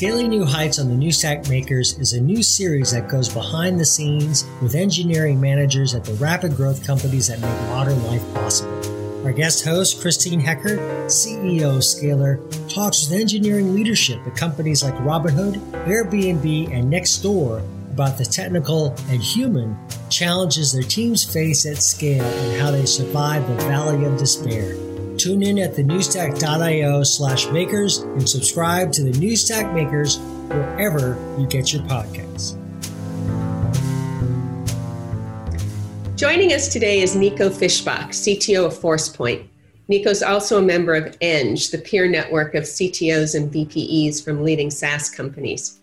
Scaling New Heights on the New Stack Makers is a new series that goes behind the scenes with engineering managers at the rapid growth companies that make modern life possible. Our guest host, Christine Heckart, CEO of Scalyr, talks with engineering leadership at companies like Robinhood, Airbnb, and Nextdoor about the technical and human challenges their teams face at scale and how they survive the valley of despair. Tune in at thenewstack.io slash makers and subscribe to the Newstack Makers wherever you get your podcasts. Joining us today is Nico Fischbach, CTO of ForcePoint. Nico is also a member of Eng, the peer network of CTOs and VPEs from leading SaaS companies.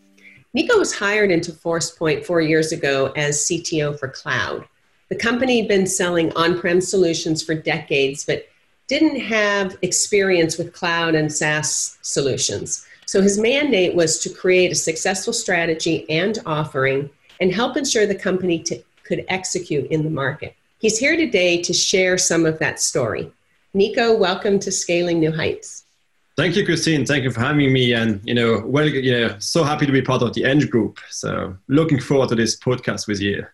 Nico was hired into ForcePoint four years ago as CTO for cloud. The company had been selling on prem solutions for decades, but didn't have experience with cloud and SaaS solutions. So his mandate was to create a successful strategy and offering and help ensure the company to, could execute in the market. He's here today to share some of that story. Nico, welcome to Scaling New Heights. Thank you, Christine. Thank you for having me. And you know, well, know, so happy to be part of the Eng Group. So looking forward to this podcast with you.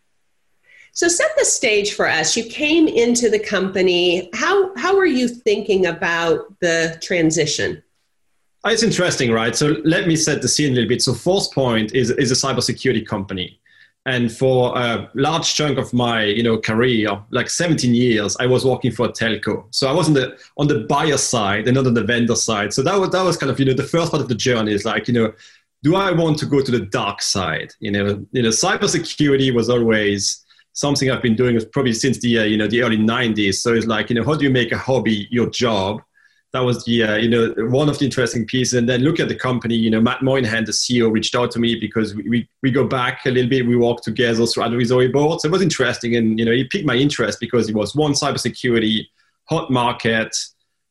So set the stage for us. You came into the company. How how are you thinking about the transition? Uh, it's interesting, right? So let me set the scene a little bit. So ForcePoint is is a cybersecurity company, and for a large chunk of my you know career, like 17 years, I was working for a telco. So I was on the on the buyer side and not on the vendor side. So that was that was kind of you know the first part of the journey is like you know, do I want to go to the dark side? You know, you know, cybersecurity was always something I've been doing probably since the uh, you know the early '90s. So it's like you know how do you make a hobby your job? That was the uh, you know one of the interesting pieces. And then look at the company. You know Matt Moynihan, the CEO, reached out to me because we, we, we go back a little bit. We worked together through advisory boards. It was interesting, and you know he piqued my interest because it was one cybersecurity hot market.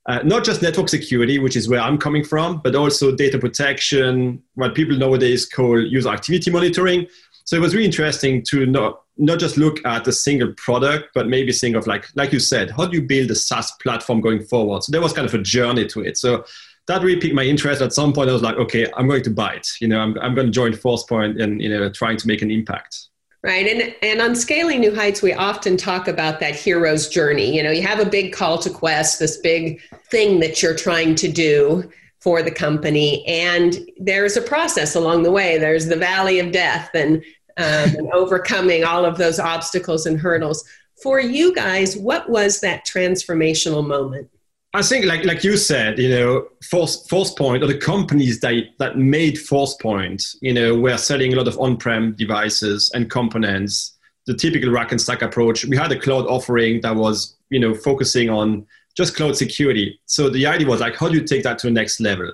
Uh, not just network security, which is where I'm coming from, but also data protection, what people nowadays call user activity monitoring. So it was really interesting to not not just look at a single product, but maybe think of like like you said, how do you build a SaaS platform going forward? So there was kind of a journey to it. So that really piqued my interest. At some point, I was like, okay, I'm going to buy it. You know, I'm I'm going to join ForcePoint and you know trying to make an impact. Right. And and on scaling new heights, we often talk about that hero's journey. You know, you have a big call to quest, this big thing that you're trying to do for the company. And there's a process along the way. There's the valley of death and, um, and overcoming all of those obstacles and hurdles. For you guys, what was that transformational moment? I think, like like you said, you know, Force ForcePoint or the companies that that made ForcePoint, you know, were selling a lot of on-prem devices and components. The typical rack and stack approach. We had a cloud offering that was, you know, focusing on just cloud security. So the idea was like, how do you take that to the next level?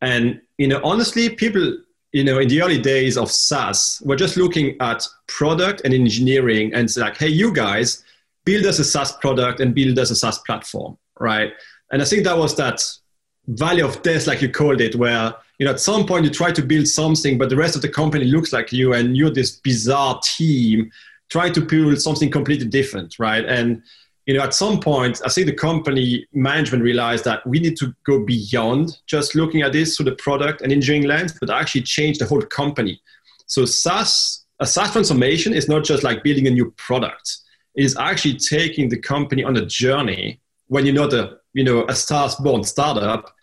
And you know, honestly, people, you know, in the early days of SaaS, we're just looking at product and engineering and say like, hey, you guys, build us a SaaS product and build us a SaaS platform, right? And I think that was that valley of death, like you called it, where you know at some point you try to build something, but the rest of the company looks like you, and you're this bizarre team trying to build something completely different, right? And you know, at some point, I think the company management realized that we need to go beyond just looking at this through the product and engineering lens, but actually change the whole company. So SaaS, a SaaS transformation is not just like building a new product. It is actually taking the company on a journey when you're not a, you know, a SaaS-born startup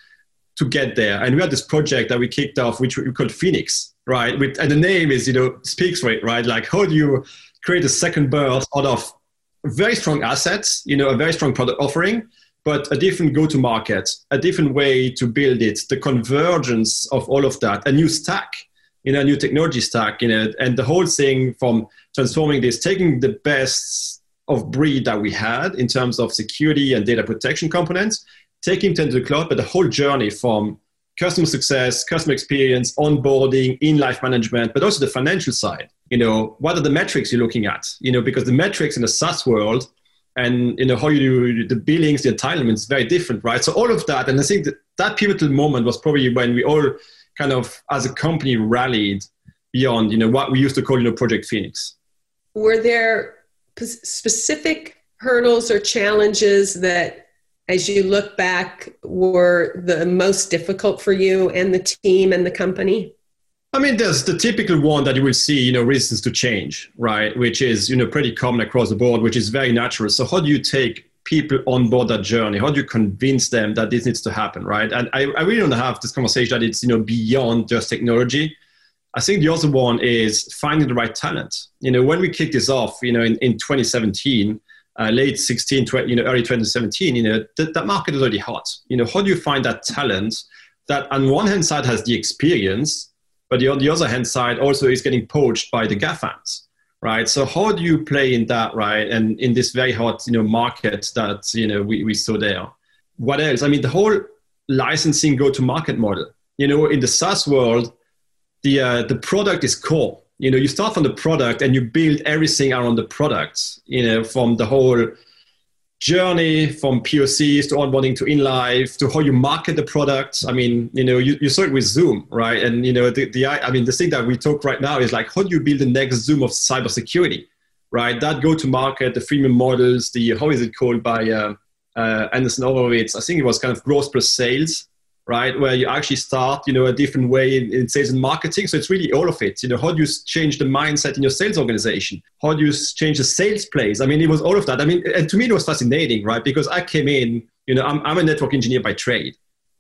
to get there. And we had this project that we kicked off, which we called Phoenix, right? With, and the name is, you know, speaks for it, right? Like how do you create a second birth out of very strong assets, you know, a very strong product offering, but a different go to market, a different way to build it, the convergence of all of that, a new stack, you know, a new technology stack, you know, and the whole thing from transforming this, taking the best of breed that we had in terms of security and data protection components, taking them to the cloud, but the whole journey from customer success, customer experience, onboarding, in life management, but also the financial side you know, what are the metrics you're looking at? You know, because the metrics in the SaaS world and you know how you do the billings, the entitlements very different, right? So all of that, and I think that that pivotal moment was probably when we all kind of as a company rallied beyond, you know, what we used to call, you know, Project Phoenix. Were there specific hurdles or challenges that as you look back were the most difficult for you and the team and the company? I mean, there's the typical one that you will see, you know, resistance to change, right? Which is, you know, pretty common across the board, which is very natural. So how do you take people on board that journey? How do you convince them that this needs to happen, right? And I, I really want to have this conversation that it's, you know, beyond just technology. I think the other one is finding the right talent. You know, when we kicked this off, you know, in, in 2017, uh, late 16, 20, you know, early 2017, you know, th- that market is already hot. You know, how do you find that talent that on one hand side has the experience, but the, on the other hand side also is getting poached by the GAFAMs, right? So how do you play in that, right? And in this very hot, you know, market that, you know, we, we saw there. What else? I mean, the whole licensing go-to-market model. You know, in the SaaS world, the, uh, the product is core. You know, you start from the product and you build everything around the product, you know, from the whole journey from POCs to onboarding to in life to how you market the product. I mean, you know, you, you saw it with Zoom, right? And you know, the, the I mean, the thing that we talk right now is like, how do you build the next Zoom of cybersecurity, right? That go to market, the freemium models, the how is it called by uh, uh, Andreessen Horowitz? I think it was kind of growth plus sales, right? Where you actually start, you know, a different way in, in, sales and marketing. So it's really all of it. You know, how do you change the mindset in your sales organization? How do you change the sales plays? I mean, it was all of that. I mean, and to me, it was fascinating, right? Because I came in, you know, I'm, I'm a network engineer by trade,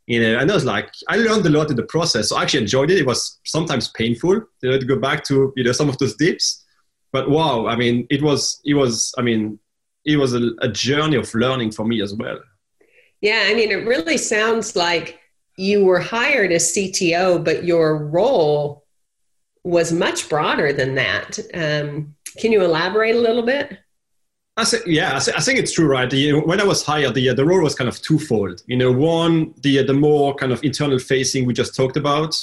you know, and I was like, I learned a lot in the process. So I actually enjoyed it. It was sometimes painful, you know, to go back to, you know, some of those dips. But wow, I mean, it was, it was, I mean, it was a, a journey of learning for me as well. Yeah, I mean, it really sounds like you were hired as CTO, but your role was much broader than that. Um, can you elaborate a little bit? I say, yeah, I, think it's true, right? The, when I was hired, the, the role was kind of twofold. You know, one, the, the more kind of internal facing we just talked about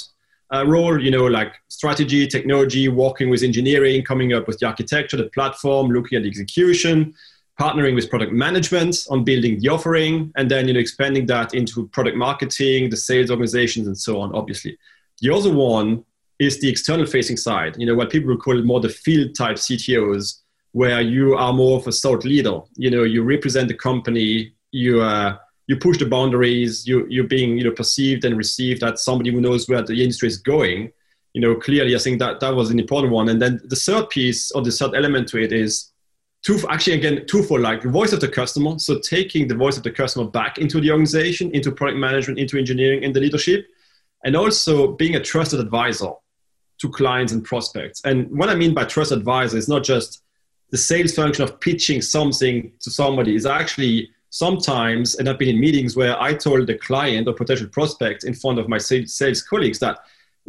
uh, role, you know, like strategy, technology, working with engineering, coming up with the architecture, the platform, looking at the execution, partnering with product management on building the offering, and then you know expanding that into product marketing, the sales organizations, and so on. Obviously, the other one is the external facing side. You know what people would call more the field type CTOs, where you are more of a thought leader. You know, you represent the company. You uh, you push the boundaries. You you're being you know perceived and received as somebody who knows where the industry is going. You know, clearly, I think that that was an important one. And then the third piece or the third element to it is two actually again twofold like the voice of the customer so taking the voice of the customer back into the organization into product management into engineering and the leadership and also being a trusted advisor to clients and prospects. And what i mean by trusted advisor is not just the sales function of pitching something to somebody. Is actually sometimes and i've been in meetings where i told the client or potential prospect in front of my sales colleagues that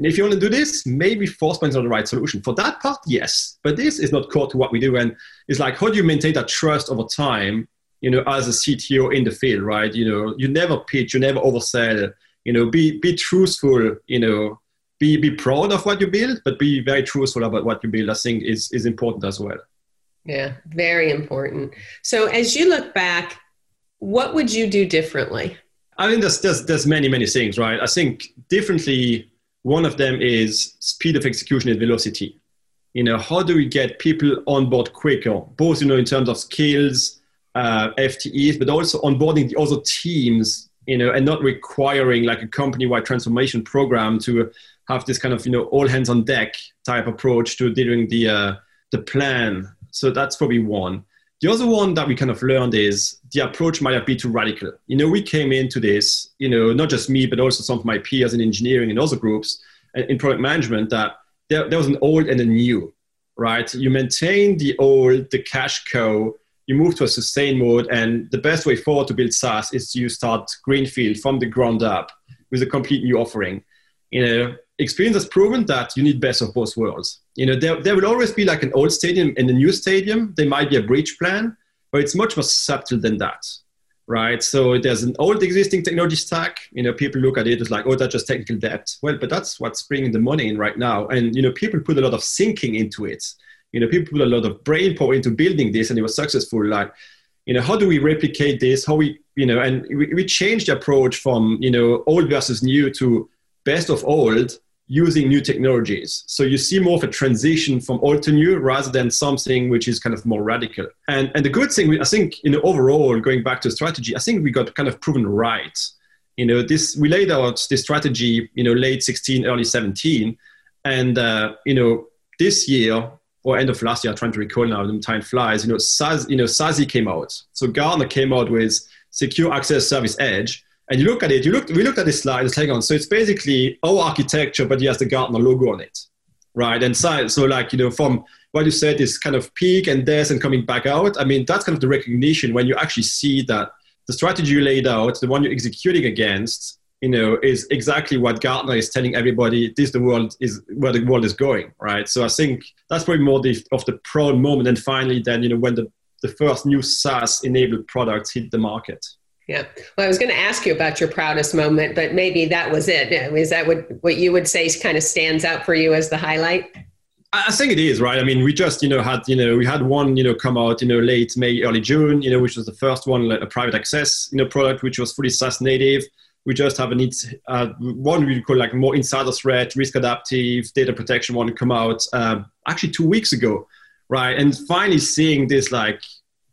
and if you want to do this, maybe Forcepoint is not the right solution. For that part, yes. But this is not core to what we do. And it's like, how do you maintain that trust over time, you know, as a CTO in the field, right? You know, you never pitch, you never oversell, you know, be, be truthful, you know, be, be proud of what you build, but be very truthful about what you build, I think is, is important as well. Yeah, very important. So as you look back, what would you do differently? I mean, there's, there's, there's many, many things, right? I think differently one of them is speed of execution and velocity. You know, how do we get people on board quicker, both you know in terms of skills, uh, FTEs, but also onboarding the other teams. You know, and not requiring like a company-wide transformation program to have this kind of you know all hands on deck type approach to delivering the uh, the plan. So that's probably one. The other one that we kind of learned is the approach might have been too radical. You know, we came into this, you know, not just me, but also some of my peers in engineering and other groups in product management that there, there was an old and a new, right? You maintain the old, the cash cow, you move to a sustain mode, and the best way forward to build SaaS is you start greenfield from the ground up with a complete new offering. You know, experience has proven that you need best of both worlds. You know, there, there will always be like an old stadium and a new stadium. There might be a bridge plan, but it's much more subtle than that, right? So there's an old existing technology stack. You know, people look at it as like, oh, that's just technical debt. Well, but that's what's bringing the money in right now. And, you know, people put a lot of thinking into it. You know, people put a lot of brain power into building this and it was successful. Like, you know, how do we replicate this? How we, you know, and we, we changed the approach from, you know, old versus new to best of old using new technologies. So you see more of a transition from old to new rather than something which is kind of more radical. And, and the good thing, I think, you know, overall, going back to strategy, I think we got kind of proven right. You know, this we laid out this strategy, you know, late 16, early 17, And uh, you know, this year or end of last year, I'm trying to recall now, time flies. You know, SAS, you know, SASE came out. So Gartner came out with Secure Access Service Edge. And you look at it, you look, we looked at this slide, it's hang on. So it's basically our architecture, but it has the Gartner logo on it, right? And so, so like, you know, from what you said is kind of peak and death and coming back out. I mean, that's kind of the recognition when you actually see that the strategy you laid out, the one you're executing against, you know, is exactly what Gartner is telling everybody. This the world is where the world is going, right? So I think that's probably more the, of the proud moment. And finally, then you know, when the the first new SaaS enabled products hit the market. Yeah. Well, I was going to ask you about your proudest moment, but maybe that was it. Is that what, what you would say kind of stands out for you as the highlight? I think it is right. I mean, we just you know had you know we had one you know come out you know late May, early June, you know, which was the first one, a private access you know product, which was fully SaaS native. We just have a need uh, one we call like more insider threat, risk adaptive, data protection one come out uh, actually two weeks ago, right? And finally seeing this like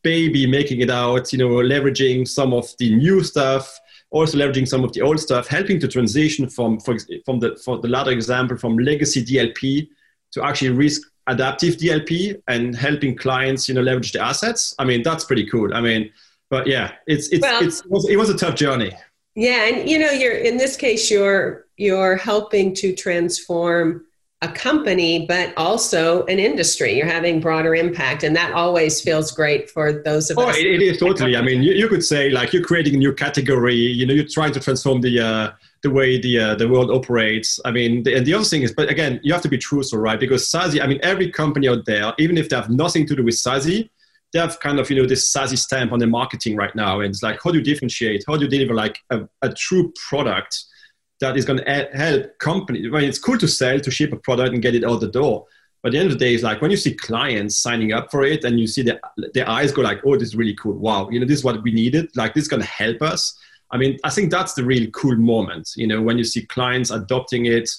baby making it out, you know, leveraging some of the new stuff, also leveraging some of the old stuff, helping to transition from for, from the for the latter example from legacy DLP to actually risk adaptive DLP and helping clients, you know, leverage the assets. I mean, that's pretty cool. I mean, but yeah, it's it's, well, it's it, was, it was a tough journey. Yeah, and you know, you're in this case, you're you're helping to transform a company, but also an industry. You're having broader impact, and that always feels great for those of oh, us. Oh, it, is totally. I mean, you, you, could say like you're creating a new category. You know, you're trying to transform the uh, the way the uh, the world operates. I mean, the, and the other thing is, but again, you have to be truthful, right? Because SASE, I mean, every company out there, even if they have nothing to do with SASE, they have kind of you know this SASE stamp on their marketing right now, and it's like, how do you differentiate? How do you deliver like a, a true product that is going to help companies? I mean, it's cool to sell, to ship a product and get it out the door. But at the end of the day, it's like when you see clients signing up for it and you see their, their eyes go like, oh, this is really cool. Wow, you know, this is what we needed. Like, this is going to help us I mean, I think that's the really cool moment, you know, when you see clients adopting it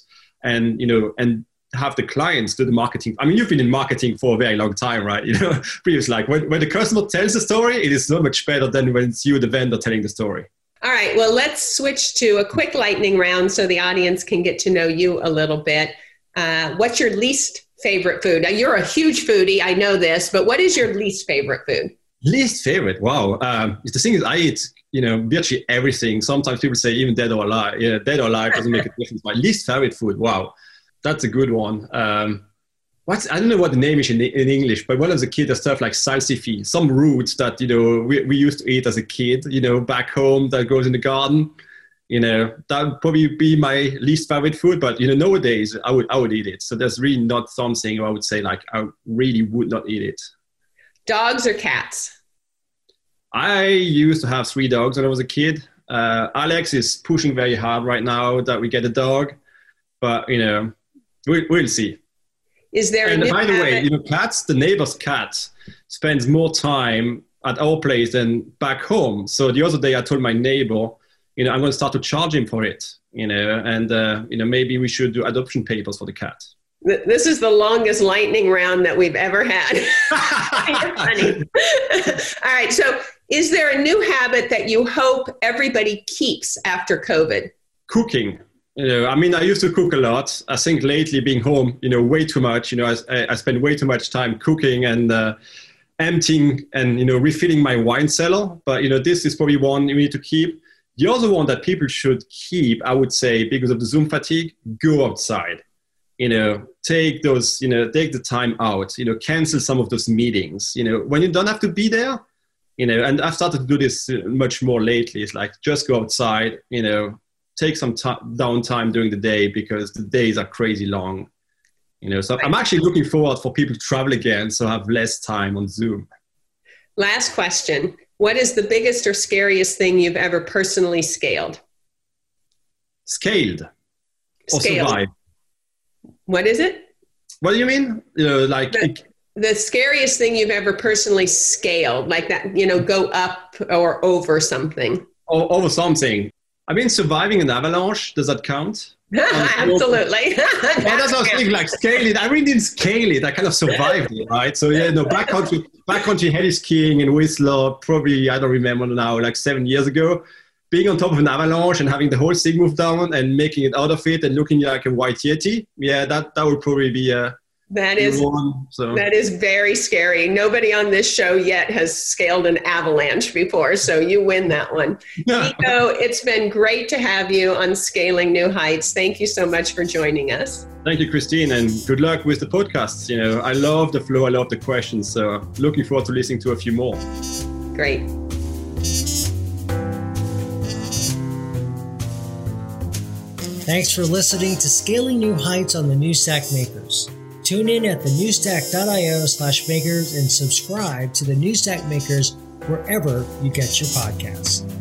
and, you know, and have the clients do the marketing. I mean, you've been in marketing for a very long time, right? You know, previous like when, when the customer tells the story, it is so much better than when it's you, the vendor, telling the story. All right. Well, let's switch to a quick lightning round so the audience can get to know you a little bit. Uh, what's your least favorite food? Now, you're a huge foodie. I know this, but what is your least favorite food? Least favorite? Wow. Um, the thing is, I eat you know, virtually everything. Sometimes people say even dead or alive. Yeah, dead or alive doesn't make a difference. My least favorite food. Wow, that's a good one. Um, what's I don't know what the name is in, in English, but when I was a kid, there's stuff like salsify, some roots that you know we, we used to eat as a kid. You know, back home that grows in the garden. You know, that would probably be my least favorite food. But you know, nowadays I would I would eat it. So there's really not something I would say like I really would not eat it. Dogs or cats? I used to have three dogs when I was a kid. Uh, Alex is pushing very hard right now that we get a dog, but you know, we, will see. Is there? And by the way, you know, cats. The neighbor's cat spends more time at our place than back home. So the other day, I told my neighbor, you know, I'm going to start to charge him for it. You know, and uh, you know, maybe we should do adoption papers for the cat. This is the longest lightning round that we've ever had. funny. All right. So, is there a new habit that you hope everybody keeps after COVID? Cooking. You know, I mean, I used to cook a lot. I think lately, being home, you know, way too much. You know, I, I spend way too much time cooking and uh, emptying and you know refilling my wine cellar. But you know, this is probably one you need to keep. The other one that people should keep, I would say, because of the Zoom fatigue, go outside you know take those you know take the time out you know cancel some of those meetings you know when you don't have to be there you know and i've started to do this uh, much more lately it's like just go outside you know take some t- downtime during the day because the days are crazy long you know so i'm actually looking forward for people to travel again so have less time on zoom last question what is the biggest or scariest thing you've ever personally scaled scaled or scaled. survived what is it? What do you mean? You know, like the, the scariest thing you've ever personally scaled, like that, you know, go up or over something. Over something. I mean, surviving an avalanche. Does that count? Um, Absolutely. well, that's what I was thinking. Like scale it. I really didn't scale it. I kind of survived it, right? So yeah, no backcountry, backcountry heli skiing in Whistler. Probably I don't remember now, like seven years ago. being on top of an avalanche and having the whole thing move down and making it out of it and looking like a white yeti, yeah, that that would probably be a that is one, so. that is very scary. Nobody on this show yet has scaled an avalanche before, so you win that one. Nico, it's been great to have you on Scaling New Heights. Thank you so much for joining us. Thank you, Christine, and good luck with the podcasts. You know, I love the flow, I love the questions, so looking forward to listening to a few more. Great. Thanks for listening to Scaling New Heights on the New Stack Makers. Tune in at thenewstack.io slash makers and subscribe to the New Stack Makers wherever you get your podcasts.